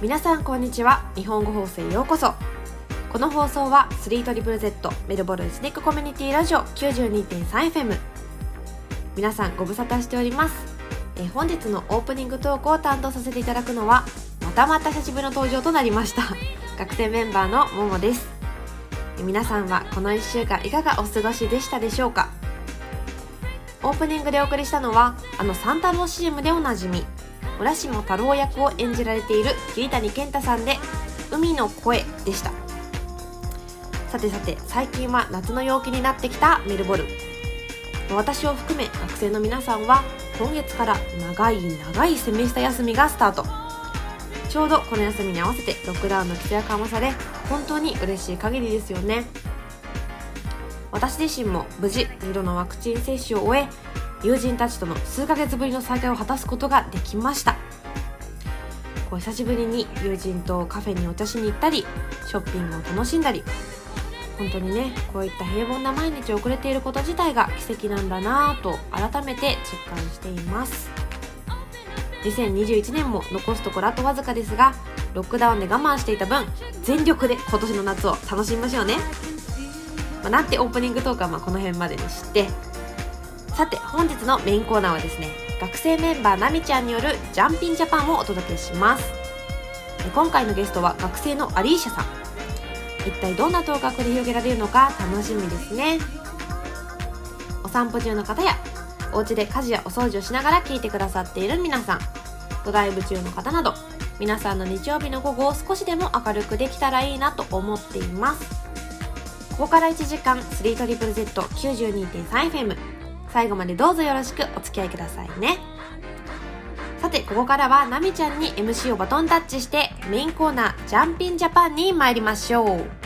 皆さんこんにちは。日本語放送へようこそ。この放送は 3ZZZ メルボルンスネックコミュニティラジオ 92.3FM 皆さんご無沙汰しております。え本日のオープニングトークを担当させていただくのはまたまた久しぶりの登場となりました 学生メンバーのももです。皆さんはこの1週間いかがお過ごしでしたでしょうか。オープニングでお送りしたのはあのサンタロー CM でおなじみ浦島太郎役を演じられている桐谷健太さんで「海の声」でした。さてさて最近は夏の陽気になってきたメルボルン。私を含め学生の皆さんは今月から長い長いセミスタ休みがスタート。ちょうどこの休みに合わせてロックダウンの規制が緩和され本当に嬉しい限りですよね。私自身も無事2度のワクチン接種を終え友人たちとの数ヶ月ぶりの再会を果たすことができました。こう久しぶりに友人とカフェにお茶しに行ったりショッピングを楽しんだり本当にねこういった平凡な毎日を送れていること自体が奇跡なんだなぁと改めて実感しています。2021年も残すところあとわずかですがロックダウンで我慢していた分全力で今年の夏を楽しみましょうね、まあ、なんてオープニングトークはまあこの辺までにしてさて本日のメインコーナーはですね学生メンバーなみちゃんによるジャンピンジャパンをお届けします。今回のゲストは学生のアリーシャさん。一体どんなトークが繰り広げられるのか楽しみですね。お散歩中の方やお家で家事やお掃除をしながら聞いてくださっている皆さんドライブ中の方など皆さんの日曜日の午後を少しでも明るくできたらいいなと思っています。ここから1時間 3ZZZ92.3FM 最後までどうぞよろしくお付き合いくださいねさてここからはなみちゃんに MC をバトンタッチしてメインコーナージャンピンジャパンに参りましょう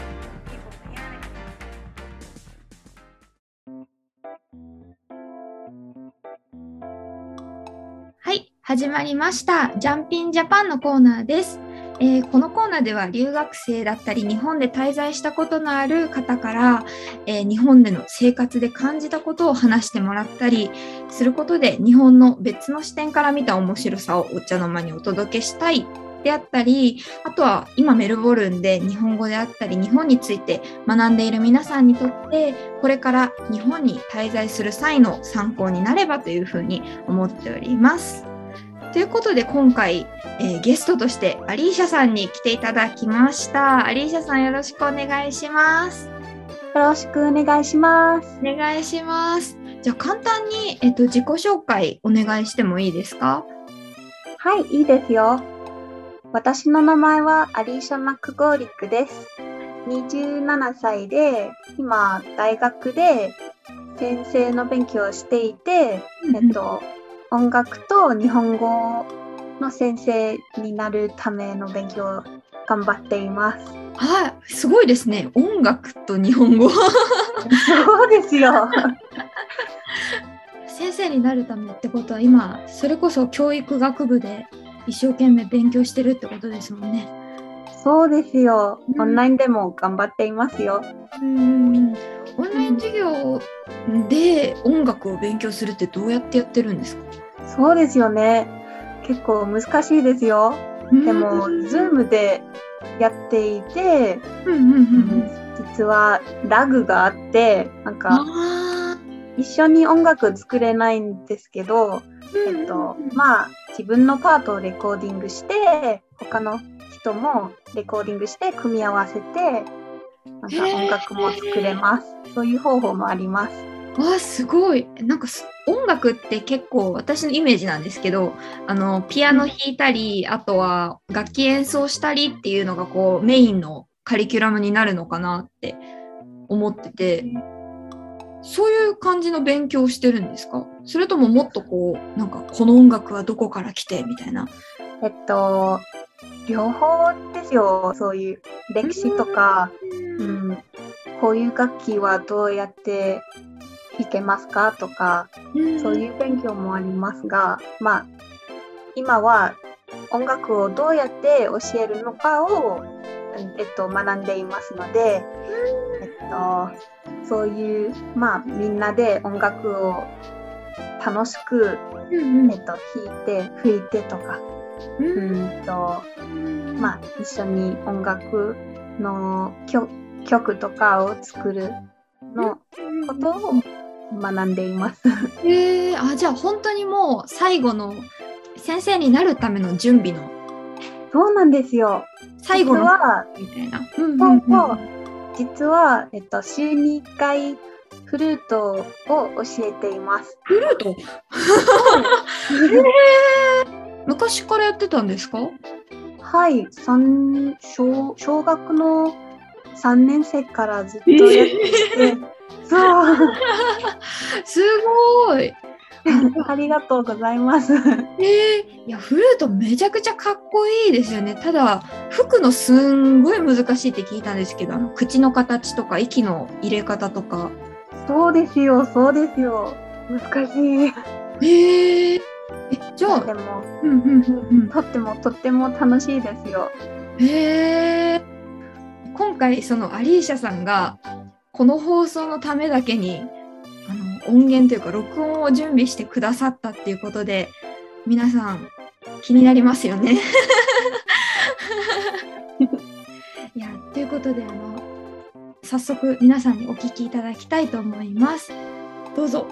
はい、始まりました。ジャンピンジャパンのコーナーです。えーこのコーナーでは留学生だったり日本で滞在したことのある方から、えー日本での生活で感じたことを話してもらったりすることで日本の別の視点から見た面白さをお茶の間にお届けしたいであったりあとは今メルボルンで日本語であったり日本について学んでいる皆さんにとってこれから日本に滞在する際の参考になればというふうに思っております。ということで今回、えーゲストとしてアリーシャさんに来ていただきました。アリーシャさんよろしくお願いします。よろしくお願いします。お願いします。じゃあ簡単に、えっと、自己紹介お願いしてもいいですか？はい、いいですよ。私の名前はアリーシャ・マックゴーリックです。27歳で、今、大学で先生の勉強をしていて、えっと、音楽と日本語の先生になるための勉強を頑張っています。はい、すごいですね。音楽と日本語。そうですよ。先生になるためってことは今、それこそ教育学部で一生懸命勉強してるってことですもんね。そうですよう。んオンラインでも頑張っていますよ。うんオンライン授業で音楽を勉強するってどうやってやってるんですか？そうですよね。結構難しいですよ。でも、Zoom でやっていて、実はラグがあって、なんかあ一緒に音楽作れないんですけど、ーえっと、まあ自分のパートをレコーディングして、他の人もレコーディングして組み合わせて、なんか音楽も作れます。そういう方法もあります。あすごい。なんかす音楽って結構私のイメージなんですけどあのピアノ弾いたりあとは楽器演奏したりっていうのがこうメインのカリキュラムになるのかなって思ってて。そういう感じの勉強をしてるんですか？それとももっとこうなんかこの音楽はどこから来てみたいな。えっと、両方ですよ。そういう歴史とか、うん、こういう楽器はどうやって弾けますか？とか、そういう勉強もありますが、まあ、今は音楽をどうやって教えるのかを、えっと、学んでいますので、えっと、そういう、まあ、みんなで音楽を楽しく、うんうん。えっと、弾いて、吹いてとか、ううんん。とまあ一緒に音楽の曲曲とかを作るのことを学んでいます。えー、あじゃあ本当にもう最後の先生になるための準備のそうなんですよ。最後はみたいな。うんそうそう実は、えっと、週に1回フルートを教えています。フルート？昔からやってたんですか？はい、三小小学の3年生からずっとやってて、そう、すごい。ありがとうございます。えー、いやフルートめちゃくちゃかっこいいですよね。ただ吹くのすんごい難しいって聞いたんですけどあの口の形とか息の入れ方とか。そうですよ、そうですよ。難しい。えー、えじゃあでも、うんうんうんとってもとっても楽しいですよ。うん。へえ。今回そのアリーシャさんがこの放送のためだけにあの音源というか録音を準備してくださったっていうことで皆さん気になりますよね。いやということであの早速皆さんにお聞きいただきたいと思います。どうぞ。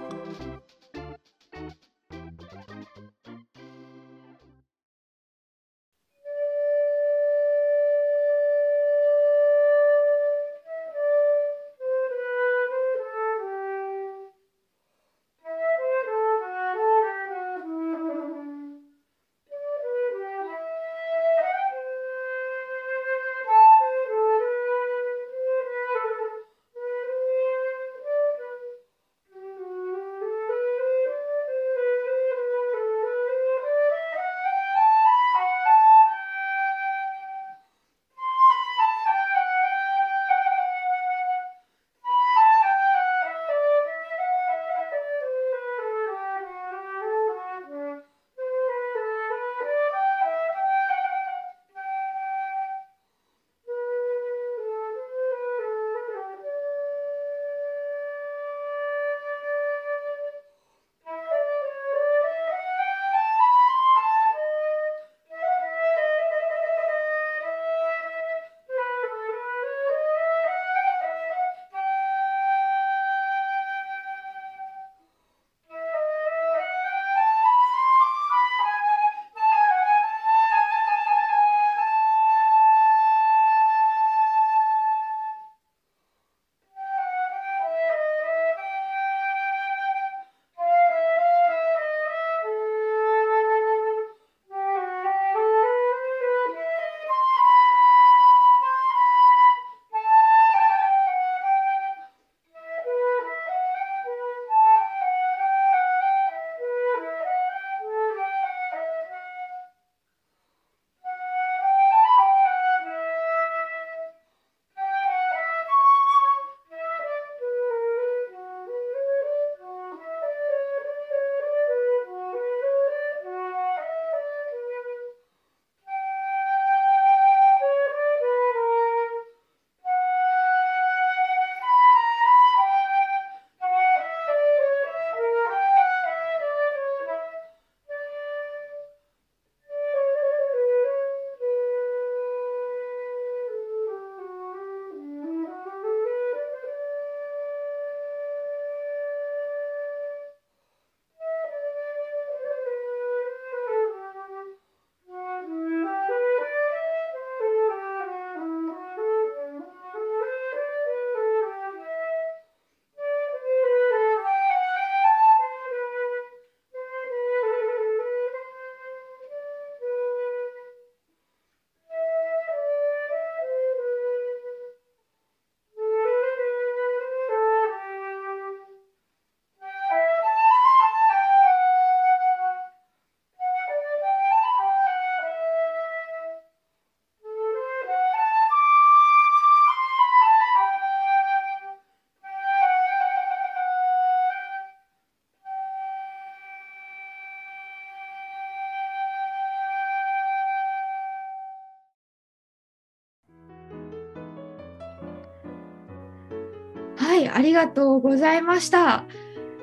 はい、ありがとうございました。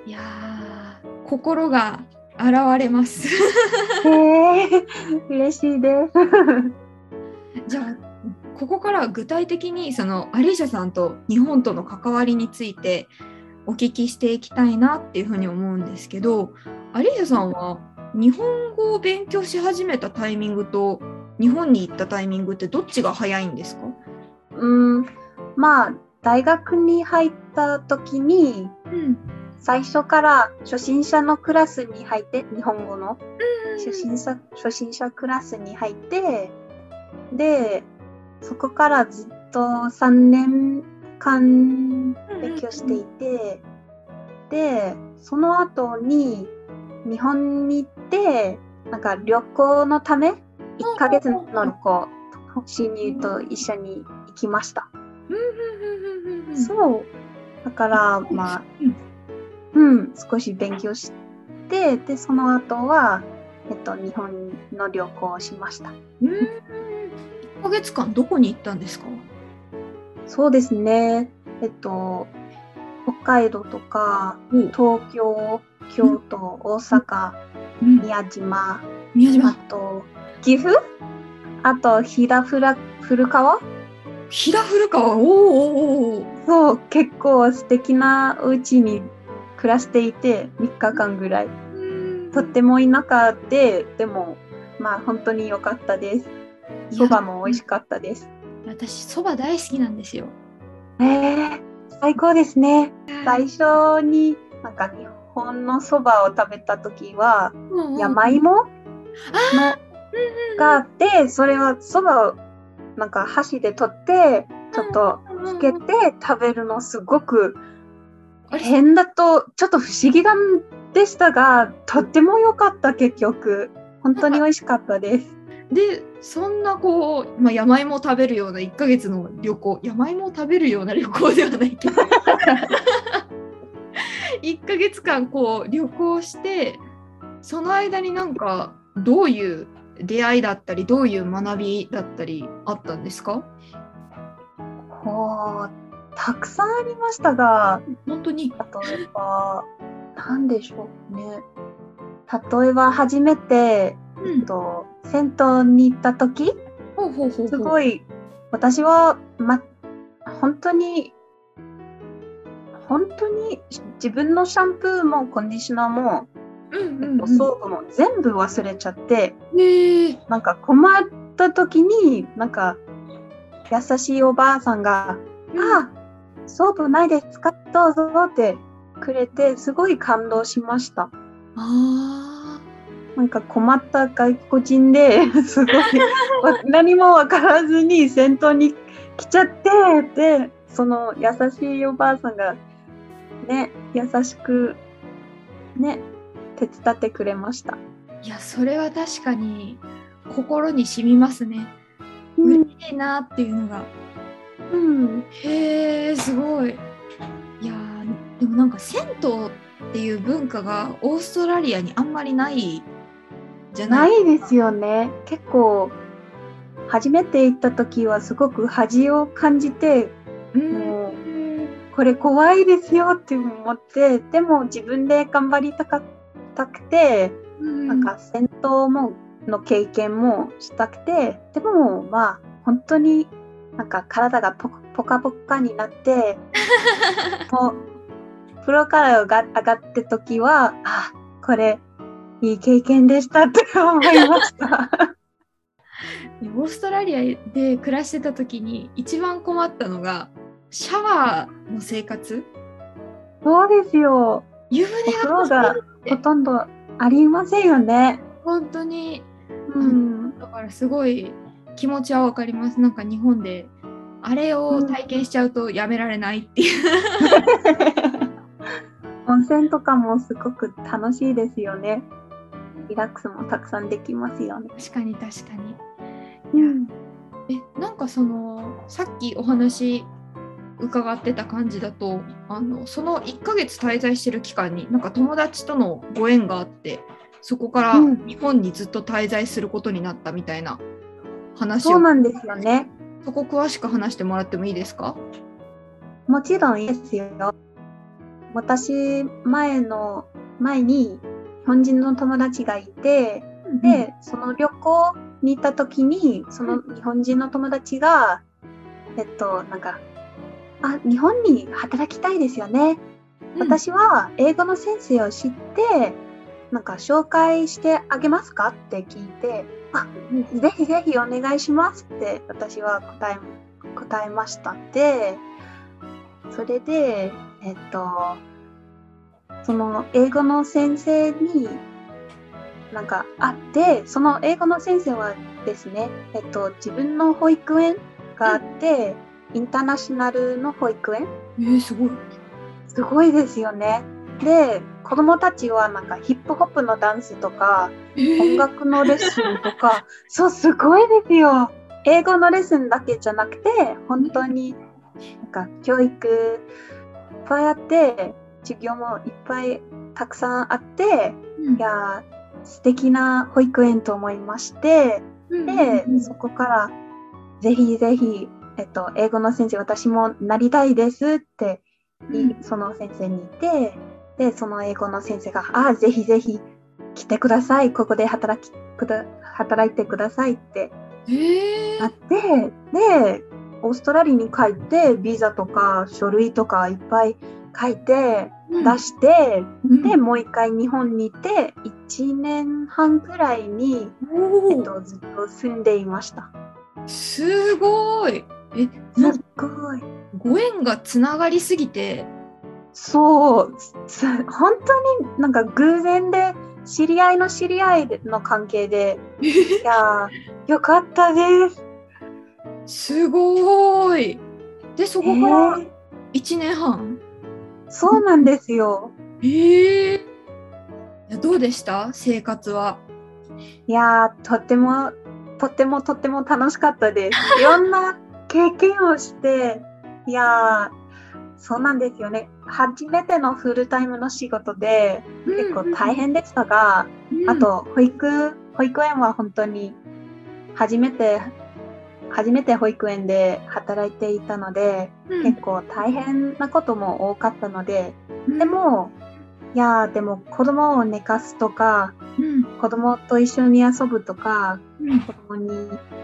いやー心が現れます。嬉しいです。じゃあここからは具体的にそのアリーシャさんと日本との関わりについてお聞きしていきたいなっていうふうに思うんですけどアリーシャさんは日本語を勉強し始めたタイミングと日本に行ったタイミングってどっちが早いんですか？うん、まあ、大学に入った時に、うん。最初から初心者のクラスに入って、日本語の。初心者初心者クラスに入って、で、そこからずっと3年間勉強していて、で、その後に日本に行って、なんか旅行のため、1ヶ月の旅行、親友と一緒に行きました。そう。だから、まあ、うん、少し勉強して、で、その後は、えっと、日本の旅行をしました。うん。1ヶ月間どこに行ったんですか？そうですね。えっと、北海道とか、東京、京都、大阪、うん。宮島、あ宮島。と、岐阜？あと、飛騨古古川？飛騨古川おーおーおーそう、結構素敵なお家に暮らしていて、3日間ぐらい。うんとっても田舎で、でも、まあ本当に良かったです。そばも美味しかったです。私そば大好きなんですよえー、最高ですね。最初になんか日本のそばを食べた時は、山芋のがあって、それはそばをなんか箸で取って、ちょっとつけて食べるのすごく変だとちょっと不思議だでしたが、とっても良かった結局。本当に美味しかったです。でそんなこう、まあ、山芋を食べるような1ヶ月の旅行山芋を食べるような旅行ではないけど 1ヶ月間こう旅行してその間になんかどういう出会いだったりどういう学びだったりあったんですか？こうたくさんありましたが、本当に？例えば、なんでしょうね。例えば初めて、うん。と、銭湯に行った時、すごい、私は、ま、本当に、本当に自分のシャンプーもコンディショナーも、うんえっと、うんうん。ソープも全部忘れちゃって、へえなんか困った時に、なんか、優しいおばあさんが、あ、ソープないですか？どうぞってくれて、すごい感動しました。あなんか困った外国人で すごいわ 何もわからずに先頭に来ちゃってでその優しいおばあさんがね優しくね手伝ってくれました。ーいやそれは確かに心に染みますね。うん、嬉しいなっていうのが。うん、へえすごい。いやーでもなんか銭湯っていう文化がオーストラリアにあんまりないじゃなないいですよね。結構初めて行った時はすごく恥を感じてうん。もこれ怖いですよって思ってでも自分で頑張りたかったくて、なんか戦闘もの経験もしたくてでもまあ本当になんか体がポポカポカになって もう風呂からが上がって時はあこれいい経験でしたって思いました。オーストラリアで暮らしてた時に一番困ったのがシャワーの生活そうですよ。湯お船がほとんどありませんよね。本当にうん、だからすごい気持ちはわかりますなんか日本であれを体験しちゃうとやめられないっていう、温泉とかもすごく楽しいですよね。リラックスもたくさんできますよね。確かに確かにうん、えなんかそのさっきお話伺ってた感じだとあのその1ヶ月滞在してる期間になんか友達とのご縁があってそこからうん日本にずっと滞在することになったみたいな話を、そうなんですよね。そこ詳しく話してもらってもいいですか？もちろんいいですよ。私、前の、前に日本人の友達がいて、で、その旅行に行った時に、その日本人の友達が、えっと、なんか、あ、日本に働きたいですよね。うん、私は英語の先生を知って、なんか紹介してあげますかって聞いて、あ、ぜひぜひお願いしますって私は答え、答えましたで、それで、えっと、その英語の先生になんか会って、その英語の先生はですね、えっと、自分の保育園があって、インターナショナルの保育園？えー、すごい。すごいですよね。で、子供たちはなんかヒップホップのダンスとか、えー音楽のレッスンとか、そう、すごいですよ。英語のレッスンだけじゃなくて、本当になんか教育いっぱいあって、授業もいっぱいたくさんあって、うんいやー、素敵な保育園と思いまして、うんでうん、そこからぜひぜひ、えっと、英語の先生、私もなりたいですって、いその先生に言って、で、その英語の先生が、ああ、ぜひぜひ来てください、ここで働きくだ働いてくださいってえー。なって、で、オーストラリアに帰って、ビザとか書類とかいっぱい書いて、出して、うん。で、もう一回日本にいて、1年半くらいに、えっと、ずっと住んでいました。すごい。え、なんかごい。ご縁がつながりすぎて、そう、す本当になんか偶然で知り合いの知り合いの関係で、いやー、よかったです。すごい。で、そこからえー1年半？そうなんですよ。ええいやどうでした？生活は。いやー、とっても、とってもとっても楽しかったです。いろんな経験をして、いやー、そうなんですよね。初めてのフルタイムの仕事で結構大変でしたが、うん。あ、と保育保育園は本当に初めて初めて保育園で働いていたので、うん。結構大変なことも多かったので、うん。で、もいやーでも子供を寝かすとかうん。子供と一緒に遊ぶとかうん。子供に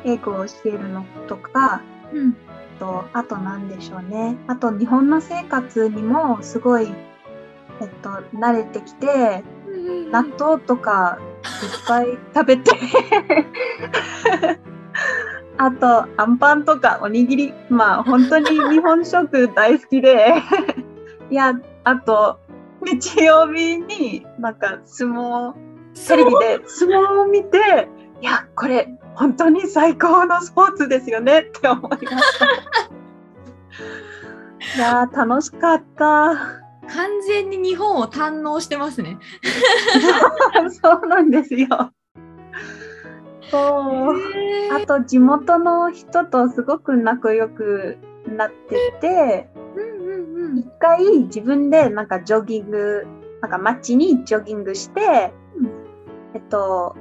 英語を教えるのとかうん。とあと何でしょうね。あと日本の生活にもすごい、えっと、慣れてきてうん納豆とかいっぱい食べて。あとアンパンとかおにぎり。まあ本当に日本食大好きで。いやあと日曜日になんか相撲？テレビで相撲を見ていやこれ本当に最高のスポーツですよね って思いました。いやー楽しかった。完全に日本を堪能してますね。そうなんですよ。そう。あと地元の人とすごく仲良くなってて、うんうんうん一回自分でなんかジョギング、なんか街にジョギングして、うんえっと、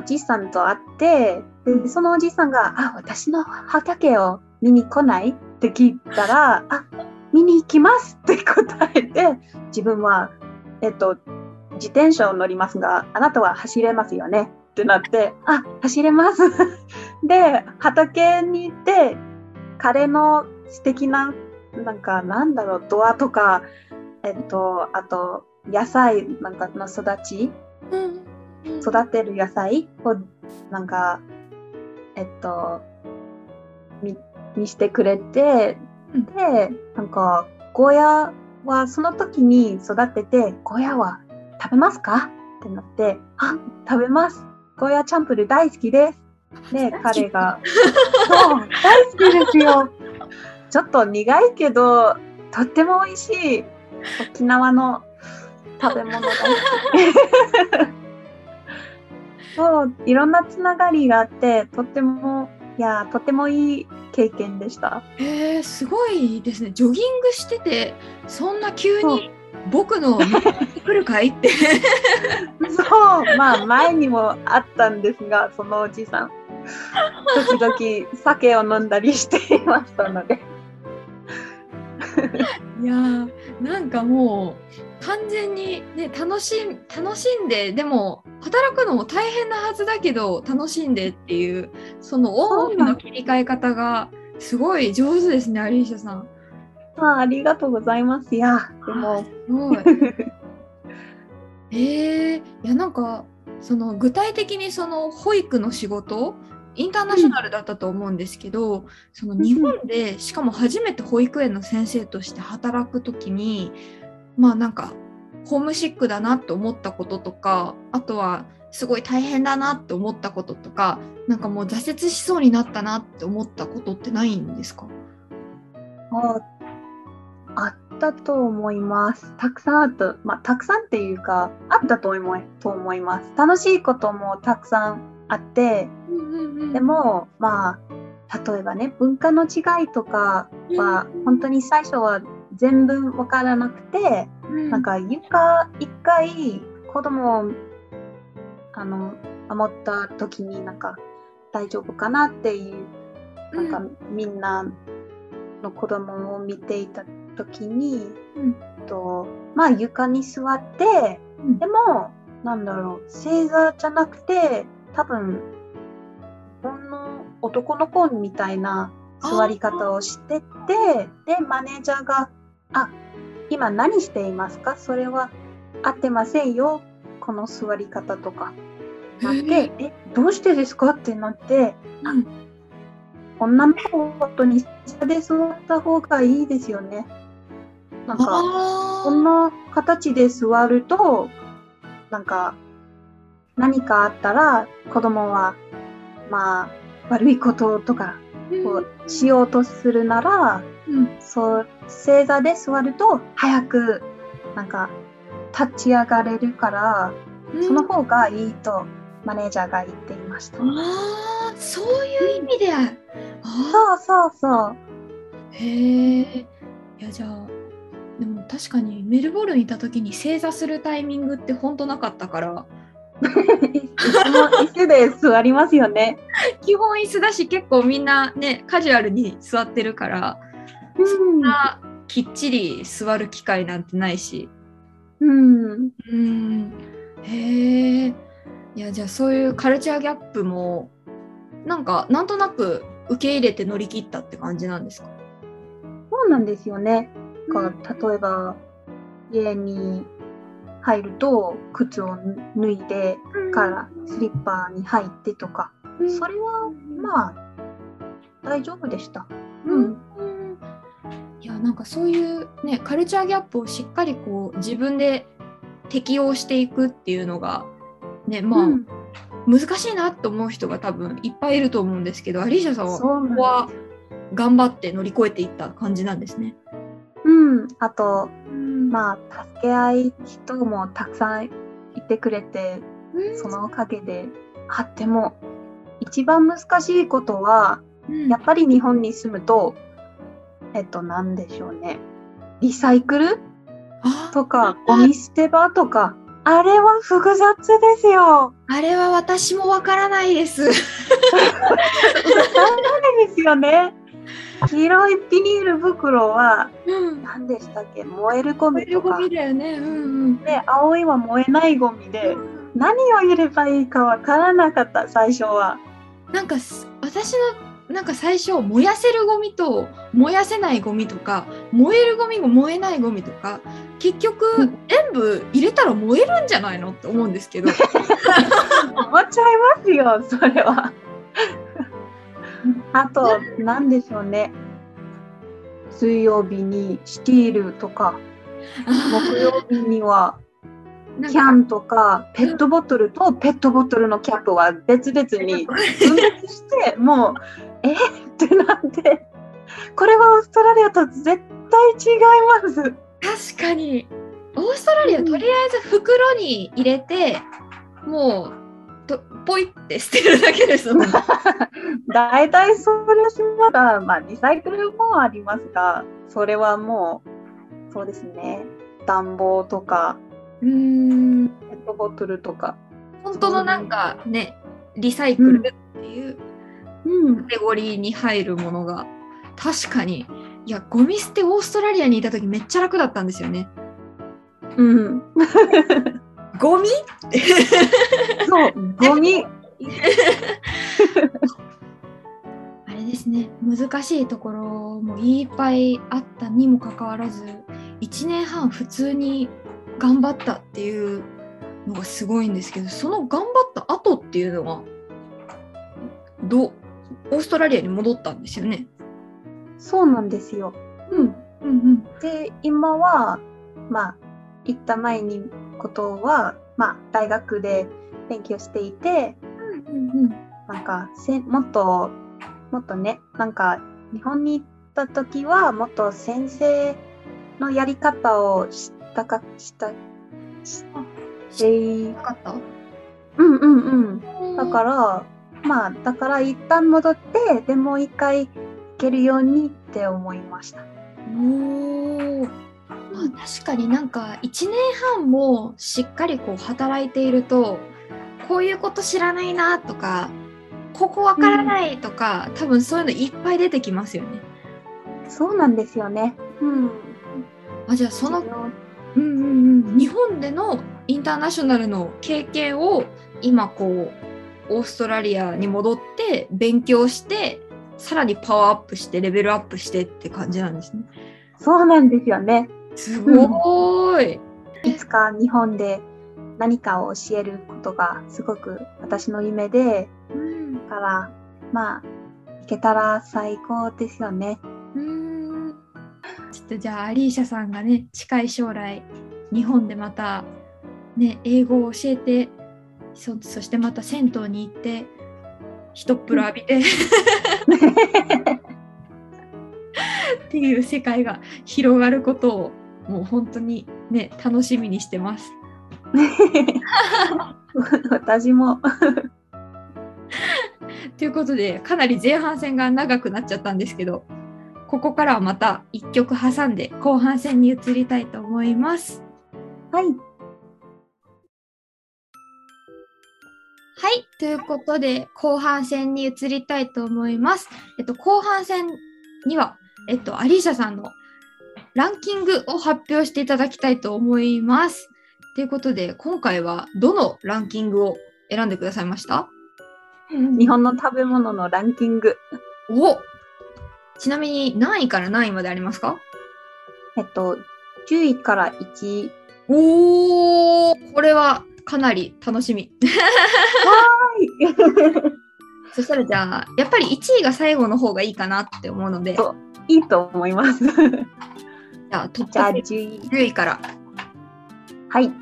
おじさんと会って、でそのおじさんが、あ、私の畑を見に来ない？って聞いたら、あ、見に行きますって答えて、自分は、えっと、自転車を乗りますが、あなたは走れますよね？ってなって、あ、走れます。で、畑に行って、彼の素敵な、なんか、なんだろう、ドアとか、えっと、あと、野菜なんかの育ち、うん育てる野菜を、なんか、えっと、見見してくれて、うんで、なんか、ゴーヤはその時に育てて、ゴーヤは食べますか？ってなって、あ、食べます。ゴーヤチャンプル大好きです。で、彼が、そう、大好きですよ。ちょっと苦いけど、とっても美味しい沖縄の食べ物大好き。そう、いろんなつながりがあって、とっても、いや、とてもいい経験でした。えー、すごいですね。ジョギングしてて、そんな急に僕の来るかいって。そう、まあ前にもあったんですが、そのおじさん、時々酒を飲んだりしていましたので。いやーなんかもう完全にね楽しん楽しんででも働くのも大変なはずだけど楽しんでっていうそのオンオフの切り替え方がすごい上手ですねアリーシャさん。あありがとうございます。いや、でも、すごい。えー、いやなんかその具体的にその保育の仕事インターナショナルだったと思うんですけど、その日本でしかも初めて保育園の先生として働く時にまあなんかホームシックだなって思ったこととかあとはすごい大変だなって思ったこととかなんかもう挫折しそうになったなって思ったことってないんですか？ああったと思います。たくさんあった、まあ、たくさんっていうか、あったと思いと思います。楽しいこともたくさんあって、でも、まあ、例えばね、文化の違いとかは、本当に最初は全部わからなくて、なんか床一回子供をあの守った時になんか大丈夫かなっていうなんかみんなの子供を見ていた時に、うん。とまあ床に座って、うん。でもなんだろう正座じゃなくて多分日本の男の子みたいな座り方をしててでマネージャーが「あ今何していますか？それは合ってませんよ。この座り方とか」なって「えどうしてですか?」ってなってうん。女の子は本当に下で座った方がいいですよね。なんかあこんな形で座るとなんか何かあったら子供はまあ悪いこととかこうしようとするならうんそう正座で座ると早くなんか立ち上がれるからその方がいいとマネージャーが言っていました。ああそういう意味でああそうそうそう。へえいやじゃあでも確かにメルボルンにいた時に正座するタイミングって本当なかったから 椅子で座りますよね。基本椅子だし結構みんなねカジュアルに座ってるからうん。あきっちり座る機会なんてないし。うん、うん。へえいやじゃあそういうカルチャーギャップもなんかなんとなく受け入れて乗り切ったって感じなんですか？そうなんですよね。か例えば家に入ると靴を脱いでからスリッパに入ってとか、それはまあ大丈夫でした。うん。うんいやなんかそういうねカルチャーギャップをしっかりこう自分で適応していくっていうのがねまあ、うん。難しいなと思う人が多分いっぱいいると思うんですけどアリーシャさんはここは頑張って乗り越えていった感じなんですね。うん、あとまあ、まあ助け合い人もたくさんいてくれてそのおかげであっても一番難しいことはうん。やっぱり日本に住むとえっと何でしょうねリサイクル？あとかゴミ捨て場とかあれは複雑ですよ。あれは私もわからないです。そうですよね。黄色いビニール袋はうん、何でしたっけ？燃えるゴミとか燃えるゴミだよね。うんうんで青いは燃えないゴミで何を入ればいいかわからなかった最初は。なんかす私のなんか最初燃やせるゴミと燃やせないゴミとか燃えるゴミも燃えないゴミとか結局うん。全部入れたら燃えるんじゃないのって思うんですけど。思っちゃいますよそれは。あと何でしょうね。水曜日にスティールとか木曜日にはキャンとかペットボトルとペットボトルのキャップは別々に 分別してもうえ？ってなってこれはオーストラリアと絶対違います。確かにオーストラリアとりあえず袋に入れてもうとポイって捨てるだけですもん。大体それしまだ、まあ、リサイクルもありますがそれはもうそうですね暖房とかうーんペットボトルとか。本当のなんかねリサイクルっていううん。カテゴリーに入るものが。確かに。いやゴミ捨てオーストラリアにいた時めっちゃ楽だったんですよね。うん。ゴミ？そう、ゴミ。あれですね。難しいところもいっぱいあったにもかかわらず1年半普通に頑張ったっていうのがすごいんですけどその頑張った後っていうのはどう？オーストラリアに戻ったんですよね。そうなんですよ。うん。うんうんで、今は、まあ、行った前にことは、まあ、大学で勉強していて、うんうんなんかせもっともっとねなんか日本に行った時はもっと先生のやり方を知ったかしたし知えなかった？うんうんうんだからまあだから一旦戻ってでもう一回行けるようにって思いました。おー。まあ、確かになんか1年半もしっかりこう働いているとこういうこと知らないなとかここわからないとか、多分そういうのいっぱい出てきますよね。そうなんですよね。うん。あじゃあその、うんうんうん、日本でのインターナショナルの経験を今こうオーストラリアに戻って勉強してさらにパワーアップしてレベルアップしてって感じなんですね。そうなんですよねすごーい。いつか日本で何かを教えることがすごく私の夢でうんだからまあ行けたら最高ですよね。うーんちょっとじゃあアリーシャさんがね近い将来日本でまたね英語を教えてそそしてまた銭湯に行って一っ風呂浴びてっていう世界が広がることをもう本当にね楽しみにしてます。私もということでかなり前半戦が長くなっちゃったんですけどここからはまた1曲挟んで後半戦に移りたいと思います。はいはい。ということで、後半戦に移りたいと思います。えっと、後半戦には、えっと、アリーシャさんのランキングを発表していただきたいと思います。ということで、今回はどのランキングを選んでくださいました？日本の食べ物のランキングおちなみに何位から何位までありますか？えっと10位から1位おーこれはかなり楽しみ。そしたらじゃあ、やっぱり1位が最後の方がいいかなって思うので、いいと思いますじゃあトップゃあ10 10位位から。はい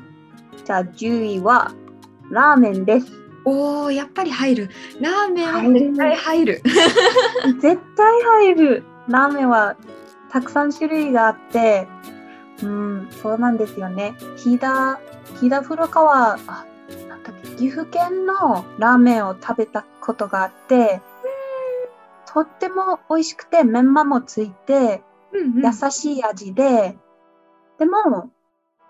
じゃあ10位はラーメンですおー、やっぱり入る。ラーメンは入る絶対入る。絶対入るラーメンはたくさん種類があってうんそうなんですよね飛騨飛騨古川あなんだっけ岐阜県のラーメンを食べたことがあってとっても美味しくてメンマもついてうんうん優しい味で、でも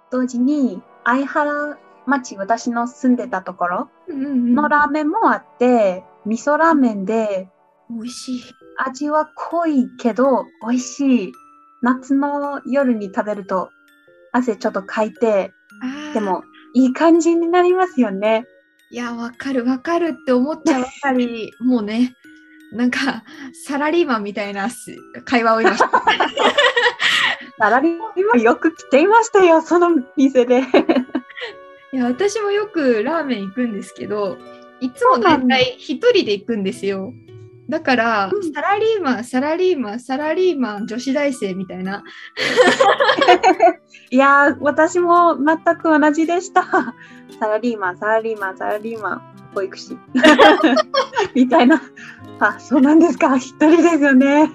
同時に相原町私の住んでたところのラーメンもあって、味噌ラーメンで美味しい。味は濃いけど美味しい。夏の夜に食べると汗ちょっとかいて、でもいい感じになりますよね。いや、わかるわかるって思っちゃうばかり、もうね、なんかサラリーマンみたいなす会話を今 サラリーマンもよく来ていましたよ、その店で。いや私もよくラーメン行くんですけどいつも大体一人で行くんですよだから、うんサラリーマンサラリーマンサラリーマン女子大生みたいな いやー、私も全く同じでした。サラリーマン、サラリーマン、サラリーマン、保育士。みたいな。あ、そうなんですか。一人ですよね。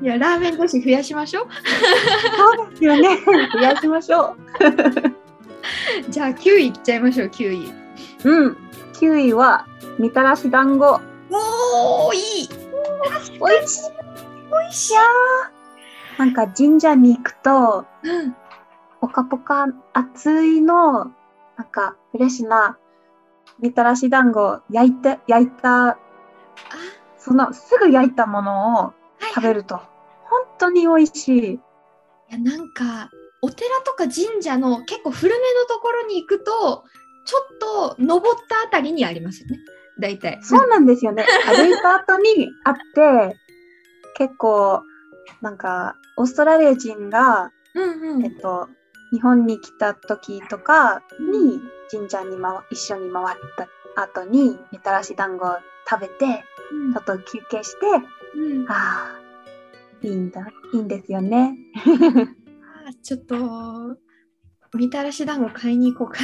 いやラーメン女子増やしましょうそうですよね。増やしましょじゃあ9位いっちゃいましょう9位う。うん。9位は、みたらし団子。おーい。おい。しい。おい。しい。なんか神社に行くと、うんポカポカ熱い。の、なんかフレッシュなみたらし団子焼い。て、焼い。た、そのすぐ焼い。たものを食べると、本当に美味しい。い。やなんかお寺とか神社の結構古めのところに行くとちょっと登ったあたりにありますよね大体そうなんですよね。歩いた後にあって、結構、なんか、オーストラリア人が、うんうんえっと、日本に来た時とかに神社に、ま、一緒に回った後にみたらし団子を食べて、うんちょっと休憩して、うんああ、いいんだ、いいんですよね。あちょっとみたらし団子買いに行こうか。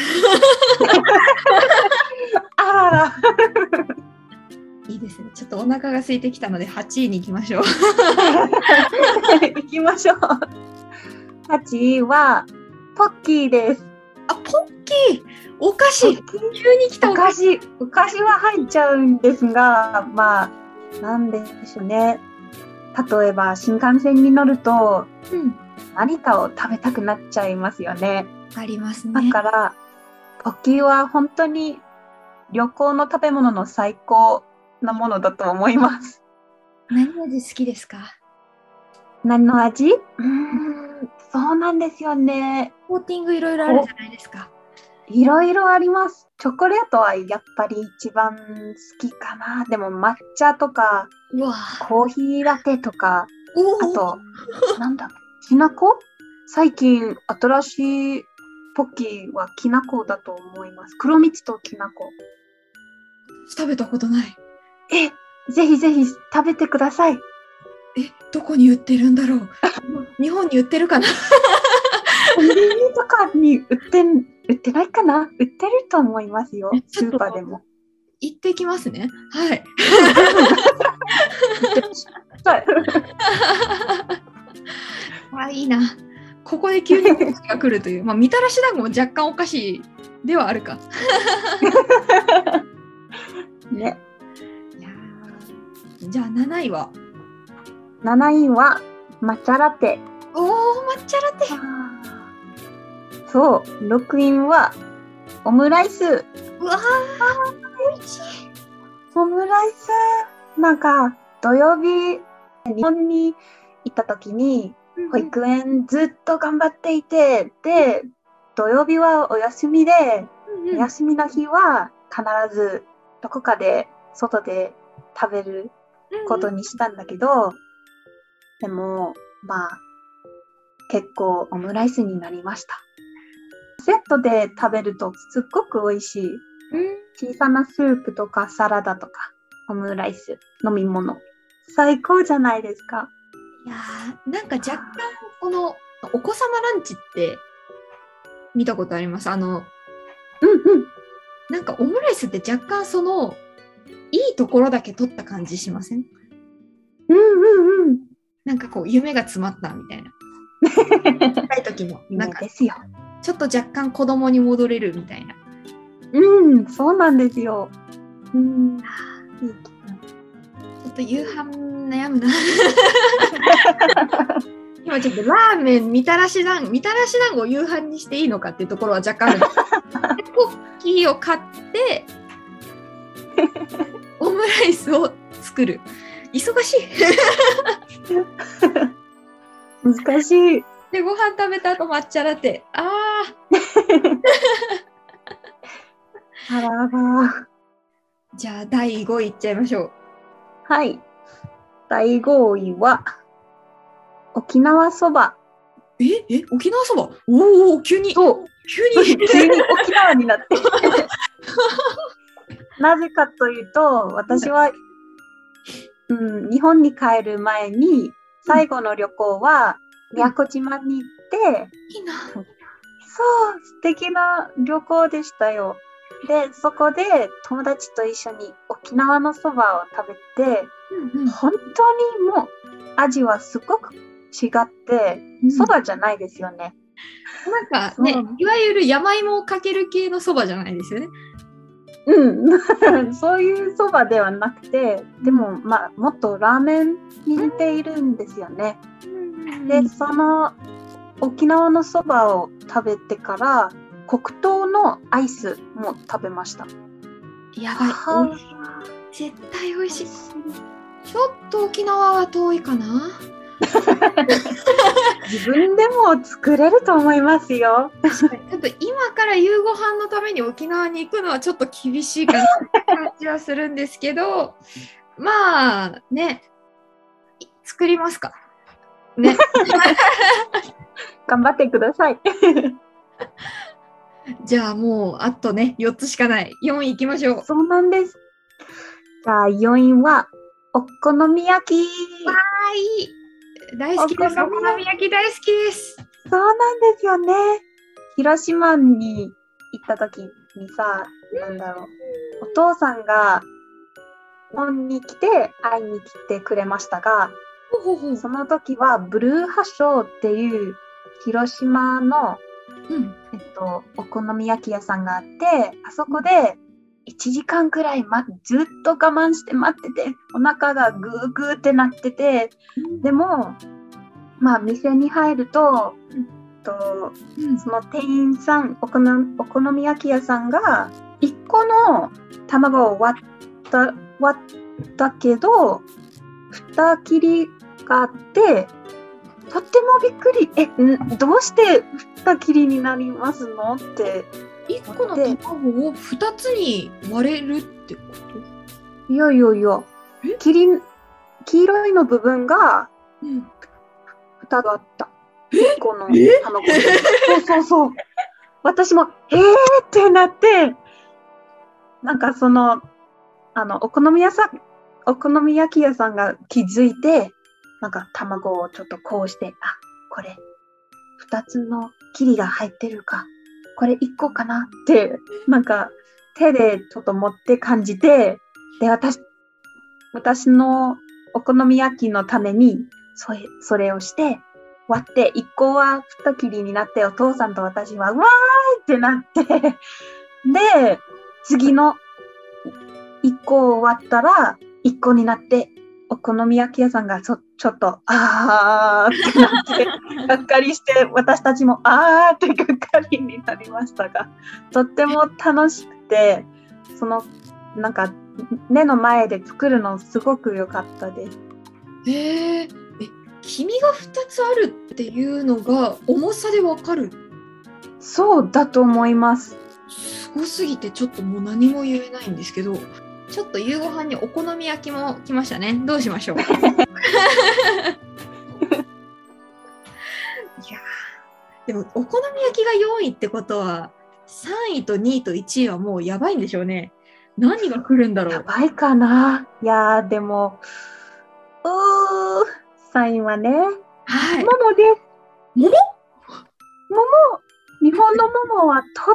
あらら。いいですね。ちょっとお腹が空いてきたので8位に行きましょう。行きましょう。8位は、ポッキーです。あポッキー？お菓子？急に来た。お菓子、お菓子は入っちゃうんですが、まあ、なんでしょうね。例えば、新幹線に乗ると、うん何かを食べたくなっちゃいますよね。ありますだねから、ポッキーは本当に旅行の食べ物の最高なものだと思います。何味好きですか？何の味？うーん、そうなんですよね。コーティングいろいろあるじゃないですかいろいろあります。チョコレートはやっぱり一番好きかな。でも抹茶とか、コーヒーラテとか、おあと、なんだ、きなこ？最近新しいポッキーはきなこだと思います。黒蜜ときなこ。食べたことないえ、ぜひぜひ食べてください。えどこに売ってるんだろう 日本に売ってるかな？コンビニとかに売ってん、売ってないかな？売ってると思いますよスーパーでも。行ってきますねはいはい。あいいな。ここで急にお菓子が来るという。まあみたらし団子も若干お菓子ではあるか。ね。いやー。じゃあ7位は？7位は抹茶ラテ。おお抹茶ラテ。そう、6位はオムライス。うわー美味しい。オムライス。なんか、土曜日、日本に行った時に、保育園ずっと頑張っていて、で、土曜日はお休みで、うんうん休みの日は必ずどこかで外で食べることにしたんだけど、でも、まあ、結構オムライスになりました。セットで食べるとすっごく美味しい。うん小さなスープとかサラダとか、オムライス、飲み物。最高じゃないですか。いやーなんか若干このお子様ランチって見たことあります？あのうんうん。なんかオムライスって若干そのいいところだけ取った感じしません？うんうんうん。なんかこう夢が詰まったみたいな。若い時のなんか夢ですよ。ちょっと若干子供に戻れるみたいな。うん、そうなんですよ。うん。いいっと夕飯悩むな。今ちょっとラーメンみたらし団子みたらし団子を夕飯にしていいのかっていうところは若干あるんでポッキーを買って オムライスを作る忙しい難しい。でご飯食べた後抹茶ラテあ あらら。ーじゃあ第5位いっちゃいましょうはい。第5位は、沖縄そば。ええ沖縄そば？おお急に急に 急に沖縄になって。なぜかというと、私は、うん、日本に帰る前に、最後の旅行は、宮古島に行って、いいなそう、素敵な旅行でしたよ。で、そこで友達と一緒に沖縄のそばを食べて、うん本当にもう味はすごく違って、うん。そばじゃないですよね。なんかねいわゆる山芋をかける系のそばじゃないですよね。うん、そういうそばではなくて、でも、まあ、もっとラーメンに似ているんですよね。で、その沖縄のそばを食べてから、黒糖のアイスも食べました。やばい絶対美味しいちょっと沖縄は遠いかな？自分でも作れると思いますよ。ちょっと今から夕ご飯のために沖縄に行くのはちょっと厳しいかなって感じはするんですけど、まあね、作りますか？ね。頑張ってください。じゃあもうあとね、4つしかない。4位行きましょう。そうなんです。じゃあ4位はお好み焼き。はい。大好きです。おお好み焼き大好きです。そうなんですよね。広島に行った時にさ、なんだろう。お父さんが日本に来て会いに来てくれましたが、その時はブルーハショーっていう広島の、うん。と、お好み焼き屋さんがあって、あそこで1時間くらい、ま、ずっと我慢して待ってて、お腹がグーグーってなってて、でも、まあ、店に入ると、と、うん。その店員さん、お好みお好み焼き屋さんが、1個の卵を割った、割ったけど、2切りがあって、とってもびっくり。え、んどうして2切りになりますの？って。1個の卵を2つに割れるってこと？いやいやいやえ、切り、黄色いの部分がうん。2つあった。1個のえ？卵で。そうそうそう。私も、えー？ってなって、なんかその、あの、お好み屋さん、お好み焼き屋さんが気づいて、なんか卵をちょっとこうして、あ、これ、2つの切りが入ってるか、これ1個かなって、なんか手でちょっと持って感じて、で、私、私のお好み焼きのために、それそれをして、割って、1個は2切りになって、お父さんと私は、わーいってなって、で、次の1個を割ったら、1個になって、お好み焼き屋さんがちょちょっと、あーってなって、がっかりして、私たちも、あーってがっかりになりましたが、とっても楽しくて、その、なんか、目の前で作るのすごく良かったです。えー、え、黄身が2つあるっていうのが重さでわかる？そうだと思います。すごすぎてちょっともう何も言えないんですけど、ちょっと夕ご飯にお好み焼きも来ましたね。どうしましょう。いやーでもお好み焼きが4位ってことは3位と2位と1位はもうやばいんでしょうね。何が来るんだろう。やばいかないやー、でも、うー、サインはね、はい。桃です。桃？桃日本の桃はとっ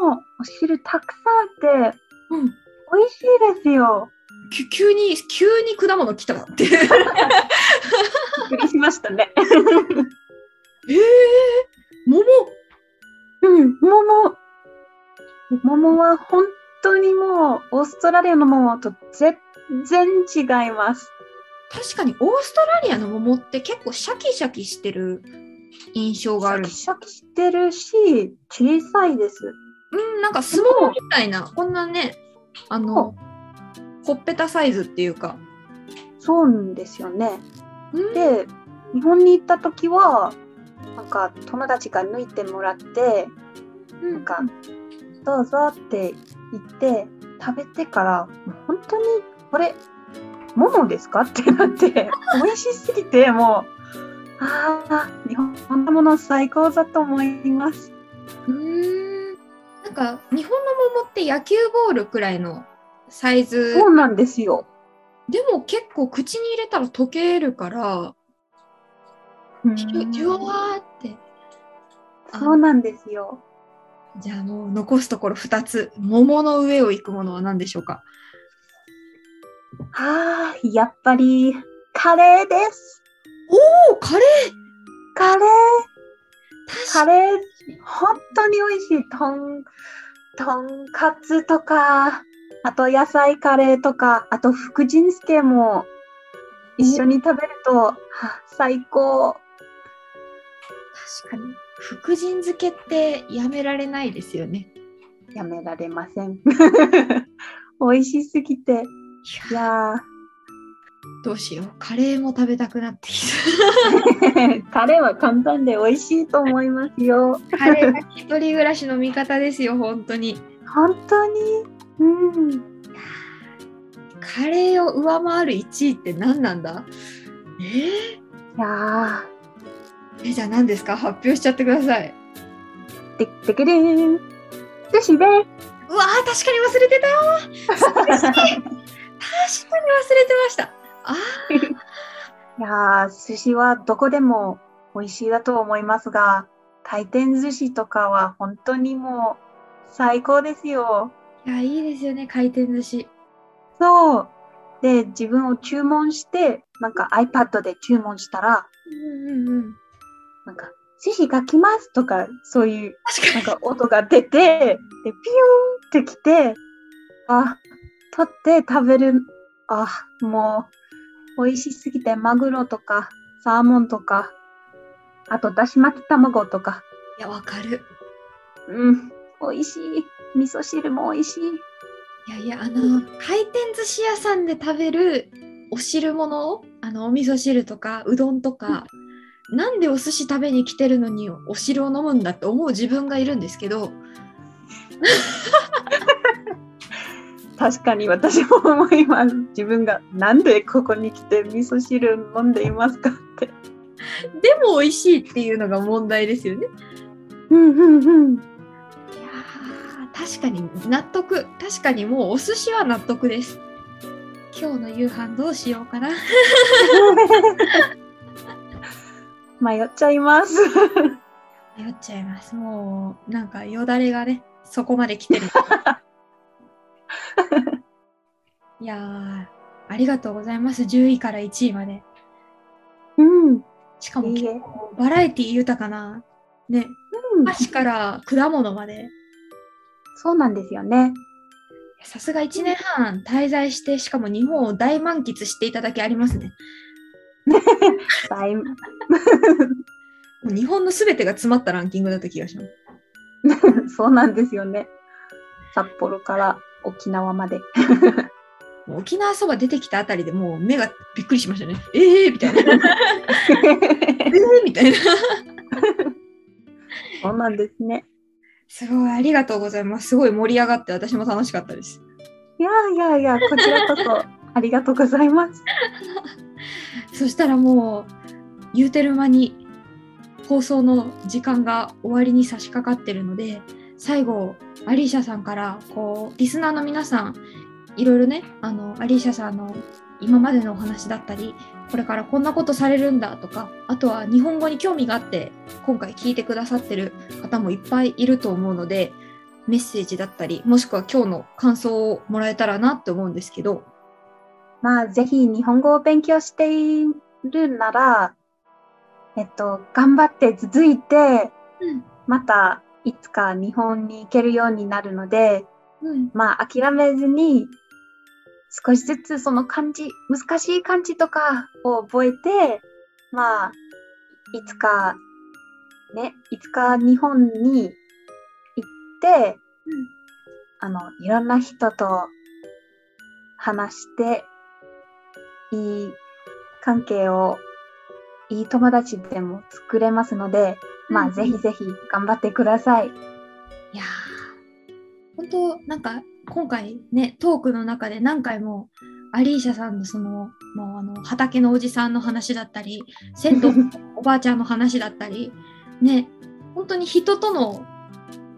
てももうお汁たくさんあって、うん、美味しいですよ。き急に急に果物来たって。びっくりしましたね。えー、桃うん、桃。桃は本当にもう、オーストラリアの桃と全然違います。確かにオーストラリアの桃って結構シャキシャキしてる印象があるシャキ。シャキしてるし、小さいです。うん、なんかスモモみたいな、こんなね、あの、ほっぺたサイズっていうか。そうなんですよね。うん、で、日本に行った時は、なんか友達が抜いてもらって、うんなんか、どうぞって言って、食べてから、本当に、これ、桃ですかってなって、美味しすぎて、もう、ああ、日本のもの最高だと思います。うーん。なんか、日本の桃って野球ボールくらいのサイズ。そうなんですよ。でも結構口に入れたら溶けるから、うんじゅじゅわーって。あそうなんですよ。じゃあもう残すところ2つ。桃の上を行くものは何でしょうか？ああ、やっぱり、カレーです。おお、カレーカレー。カレー、本当に美味しい。とん、とんかつとか、あと野菜カレーとか、あと福神漬けも一緒に食べると、は最高。確かに。福神漬けってやめられないですよね。やめられません。美味しすぎて。いやーどうしよう。カレーも食べたくなってき カレーは簡単で美味しいと思いますよ。た。カレーが一人暮らしの味方ですよ、本当に。本当に？うん。カレーを上回る1位って何なんだ？え？ーいやえ、じゃあ何ですか？発表しちゃってください。ー、ででけでーん。寿司でうわー、確かに忘れてたよ確かに忘れてました。あ いやー、寿司はどこでも美味しいだと思いますが、回転寿司とかは本当にもう最高ですよ。ーいや、いいですよね、回転寿司。そう。で、自分を注文して、なんか iPad で注文したら、うんうんうん。なんか、寿司が来ますとか、そういう、確なんか音が出て、で、ピューンって来て、あ、取って食べる、あ、もう、美味しすぎて、マグロとか、サーモンとか、あと、だし巻き卵とか、いや、わかる。うん、美味しい。味噌汁も美味しい。いやいや、あの、回転寿司屋さんで食べるお汁物、あの、お味噌汁とか、うどんとか、なんでお寿司食べに来てるのにお汁を飲むんだって思う自分がいるんですけど、確かに私も思います。自分がなんでここに来て味噌汁飲んでいますかって。でも美味しいっていうのが問題ですよね。うんうんうん。いやー確かに納得。確かにもうお寿司は納得です。今日の夕飯どうしようかな。迷っちゃいます。迷っちゃいます。もう、なんかよだれがね、そこまで来てる。いやー、ありがとうございます。10位から1位まで。うん。しかも結構バラエティ豊かな、ね、うん箸から果物まで。そうなんですよね。さすが1年半滞在して、しかも日本を大満喫していただきありますね。日本のすべてが詰まったランキングだった気がします。そうなんですよね。札幌から沖縄まで。沖縄そば出てきたあたりでもう目がびっくりしましたね。ええー、みたいな。えー、みたいな。そうなんですね。すごい、ありがとうございます。すごい盛り上がって私も楽しかったです。いやいやいや、こちらこそありがとうございます。そしたらもう、言うてる間に放送の時間が終わりに差し掛かってるので、最後、アリーシャさんから、こう、リスナーの皆さん、いろいろね、あの、アリーシャさんの今までのお話だったり、これからこんなことされるんだとか、あとは日本語に興味があって、今回聞いてくださってる方もいっぱいいると思うので、メッセージだったり、もしくは今日の感想をもらえたらなって思うんですけど、まあ、ぜひ日本語を勉強しているなら、えっと、頑張って続いて、うん、またいつか日本に行けるようになるので、うん、まあ、諦めずに、少しずつその漢字、難しい漢字とかを覚えて、まあ、いつか、ね、いつか日本に行って、あの、いろんな人と話して、いい関係を、いい友達でも作れますので、まあ、うんぜひぜひ頑張ってください。いやー、本当なんか今回ね、トークの中で何回もアリーシャさんのその、もうあの畑のおじさんの話だったり、銭湯のおばあちゃんの話だったり、ね、本当に人との、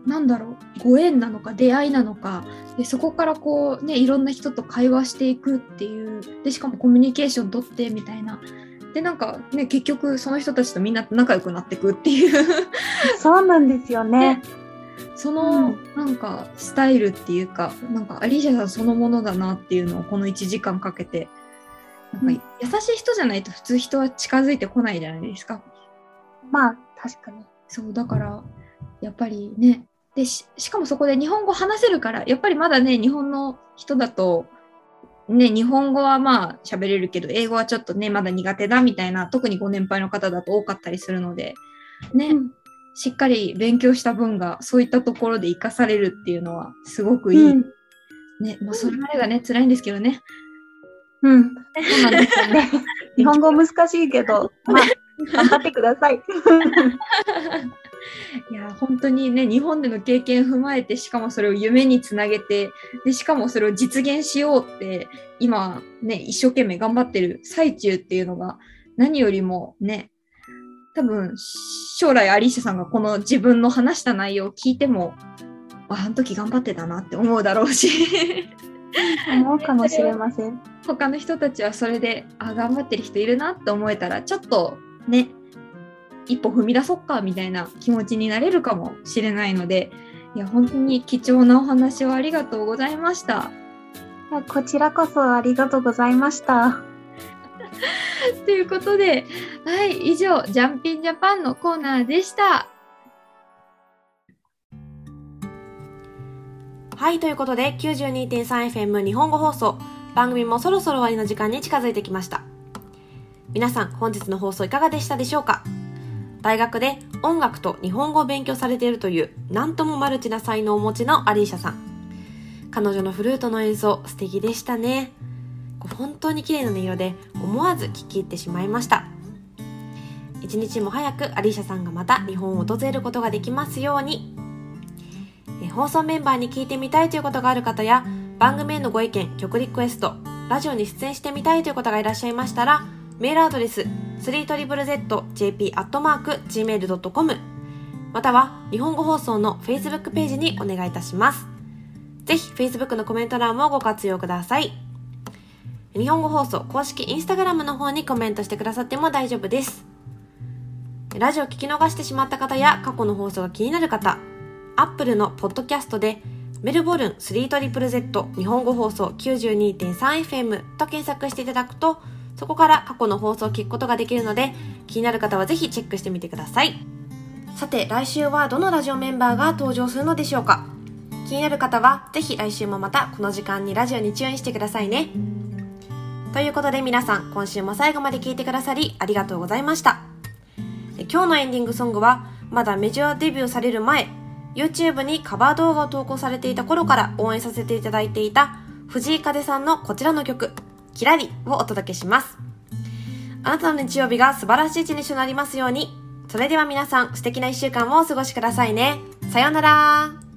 なんだろう、ご縁なのか出会いなのか、でそこからこうね、いろんな人と会話していくっていう、で、しかもコミュニケーション取ってみたいな。で、なんかね、結局その人たちとみんな仲良くなっていくっていう。そうなんですよね。その、うなんかスタイルっていうかなんかアリーシャさんそのものだなっていうのをこの1時間かけてなんかうん優しい人じゃないと普通人は近づいてこないじゃないですか。まあ、確かに。そうだからやっぱりねでししかもそこで日本語話せるからやっぱりまだね日本の人だとね日本語はまあ喋れるけど英語はちょっとねまだ苦手だみたいな特にご年配の方だと多かったりするのでね、うんしっかり勉強した分がそういったところで活かされるっていうのはすごくいい。うんね、まあ、それまでがね、辛いんですけどね。うん、そうなんですよね。日本語難しいけど、まあ、頑張ってください。いや本当にね日本での経験を踏まえてしかもそれを夢につなげてでしかもそれを実現しようって今ね一生懸命頑張ってる最中っていうのが何よりもね多分将来アリーシャさんがこの自分の話した内容を聞いてもああの時頑張ってたなって思うだろうし思うかもしれません。他の人たちはそれであ頑張ってる人いるなって思えたらちょっとね一歩踏み出そっかみたいな気持ちになれるかもしれないのでいや本当に貴重なお話をありがとうございました。こちらこそありがとうございました。ということで、はい、以上、ジャンピンジャパンのコーナーでした。はい、ということで 92.3FM 日本語放送番組もそろそろ終わりの時間に近づいてきました。皆さん本日の放送いかがでしたでしょうか？大学で音楽と日本語を勉強されているというなんともマルチな才能をお持ちのアリーシャさん。彼女のフルートの演奏素敵でしたね。本当に綺麗な音色で思わず聴き入ってしまいました。一日も早くアリーシャさんがまた日本を訪れることができますように。放送メンバーに聞いてみたいということがある方や番組へのご意見、曲リクエスト、ラジオに出演してみたいという方がいらっしゃいましたら、メールアドレス 3ZZJP.gmail.com または日本語放送の Facebook ページにお願いいたします。ぜひ Facebook のコメント欄もご活用ください。日本語放送公式 Instagram の方にコメントしてくださっても大丈夫です。ラジオ聞き逃してしまった方や過去の放送が気になる方、Apple のポッドキャストでメルボルン 3ZZZ 日本語放送 92.3FM と検索していただくとそこから過去の放送を聞くことができるので気になる方はぜひチェックしてみてください。さて来週はどのラジオメンバーが登場するのでしょうか？気になる方はぜひ来週もまたこの時間にラジオにチューンしてくださいね。ということで皆さん今週も最後まで聞いてくださりありがとうございました。今日のエンディングソングはまだメジャーデビューされる前 YouTube にカバー動画を投稿されていた頃から応援させていただいていた藤井風さんのこちらの曲、キラリをお届けします。あなたの日曜日が素晴らしい一日となりますように。それでは皆さん素敵な一週間をお過ごしくださいね。さようなら